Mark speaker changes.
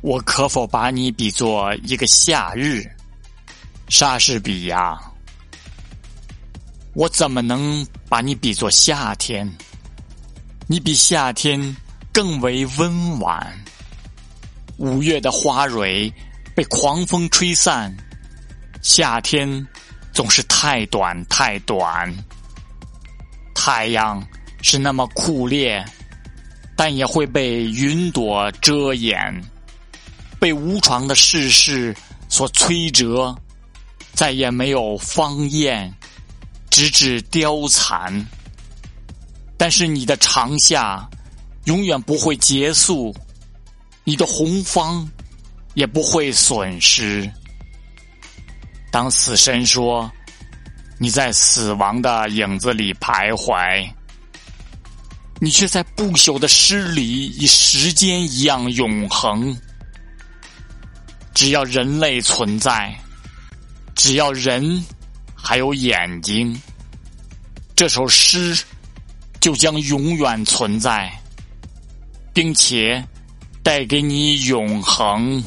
Speaker 1: 我可否把你比作一个夏日，莎士比亚？我怎么能把你比作夏天？你比夏天更为温婉。五月的花蕊被狂风吹散，夏天总是太短太短。太阳是那么酷烈，但也会被云朵遮掩，被无常的世事所摧折，再也没有芳艳，直至凋残。但是你的长夏永远不会结束，你的红方也不会损失。当死神说。你在死亡的影子里徘徊，你却在不朽的诗里以时间一样永恒。只要人类存在，只要人还有眼睛，这首诗就将永远存在，并且带给你永恒。